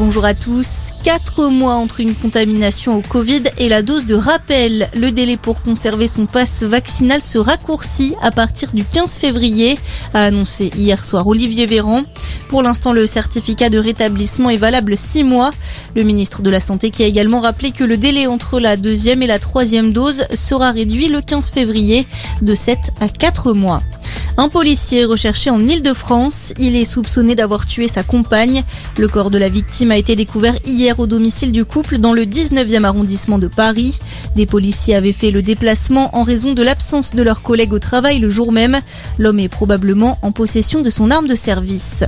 bonjour à tous. Quatre mois entre une contamination au Covid et la dose de rappel. Le délai pour conserver son passe vaccinal se raccourcit à partir du 15 février, a annoncé hier soir Olivier Véran. Pour l'instant, le certificat de rétablissement est valable six mois. Le ministre de la Santé qui a également rappelé que le délai entre la deuxième et la troisième dose sera réduit le 15 février de 7 à 4 mois. Un policier recherché en Ile-de-France. Il est soupçonné d'avoir tué sa compagne. Le corps de la victime a été découvert hier au domicile du couple dans le 19e arrondissement de Paris. Des policiers avaient fait le déplacement en raison de l'absence de leurs collègues au travail le jour même. L'homme est probablement en possession de son arme de service.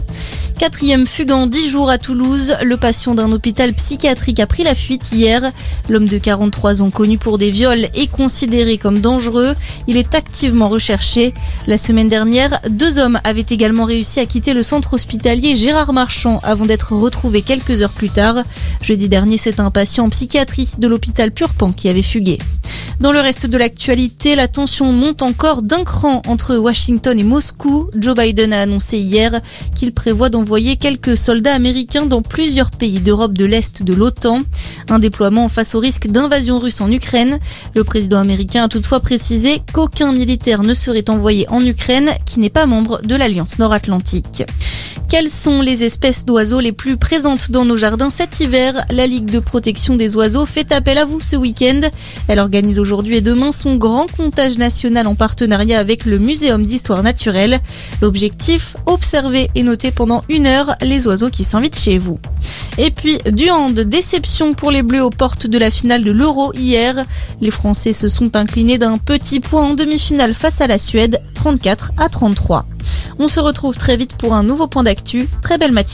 Quatrième fugue en 10 jours à Toulouse. Le patient d'un hôpital psychiatrique a pris la fuite hier. L'homme de 43 ans connu pour des viols est considéré comme dangereux. Il est activement recherché. La semaine dernière, deux hommes avaient également réussi à quitter le centre hospitalier Gérard Marchand avant d'être retrouvés quelques heures plus tard. Jeudi dernier, c'est un patient en psychiatrie de l'hôpital Purpan qui avait fugué. Dans le reste de l'actualité, la tension monte encore d'un cran entre Washington et Moscou. Joe Biden a annoncé hier qu'il prévoit d'envoyer quelques soldats américains dans plusieurs pays d'Europe de l'Est de l'OTAN. Un déploiement face au risque d'invasion russe en Ukraine. Le président américain a toutefois précisé qu'aucun militaire ne serait envoyé en Ukraine qui n'est pas membre de l'Alliance nord-atlantique. Quelles sont les espèces d'oiseaux les plus présentes dans nos jardins cet hiver? La Ligue de protection des oiseaux fait appel à vous ce week-end. Elle organise aujourd'hui et demain son grand comptage national en partenariat avec le Muséum d'histoire naturelle. L'objectif, observer et noter pendant une heure les oiseaux qui s'invitent chez vous. Et puis, du hand, déception pour les Bleus aux portes de la finale de l'Euro hier. Les Français se sont inclinés d'un petit point en demi-finale face à la Suède, 34 à 33. On se retrouve très vite pour un nouveau point d'actu. Très belle matinée.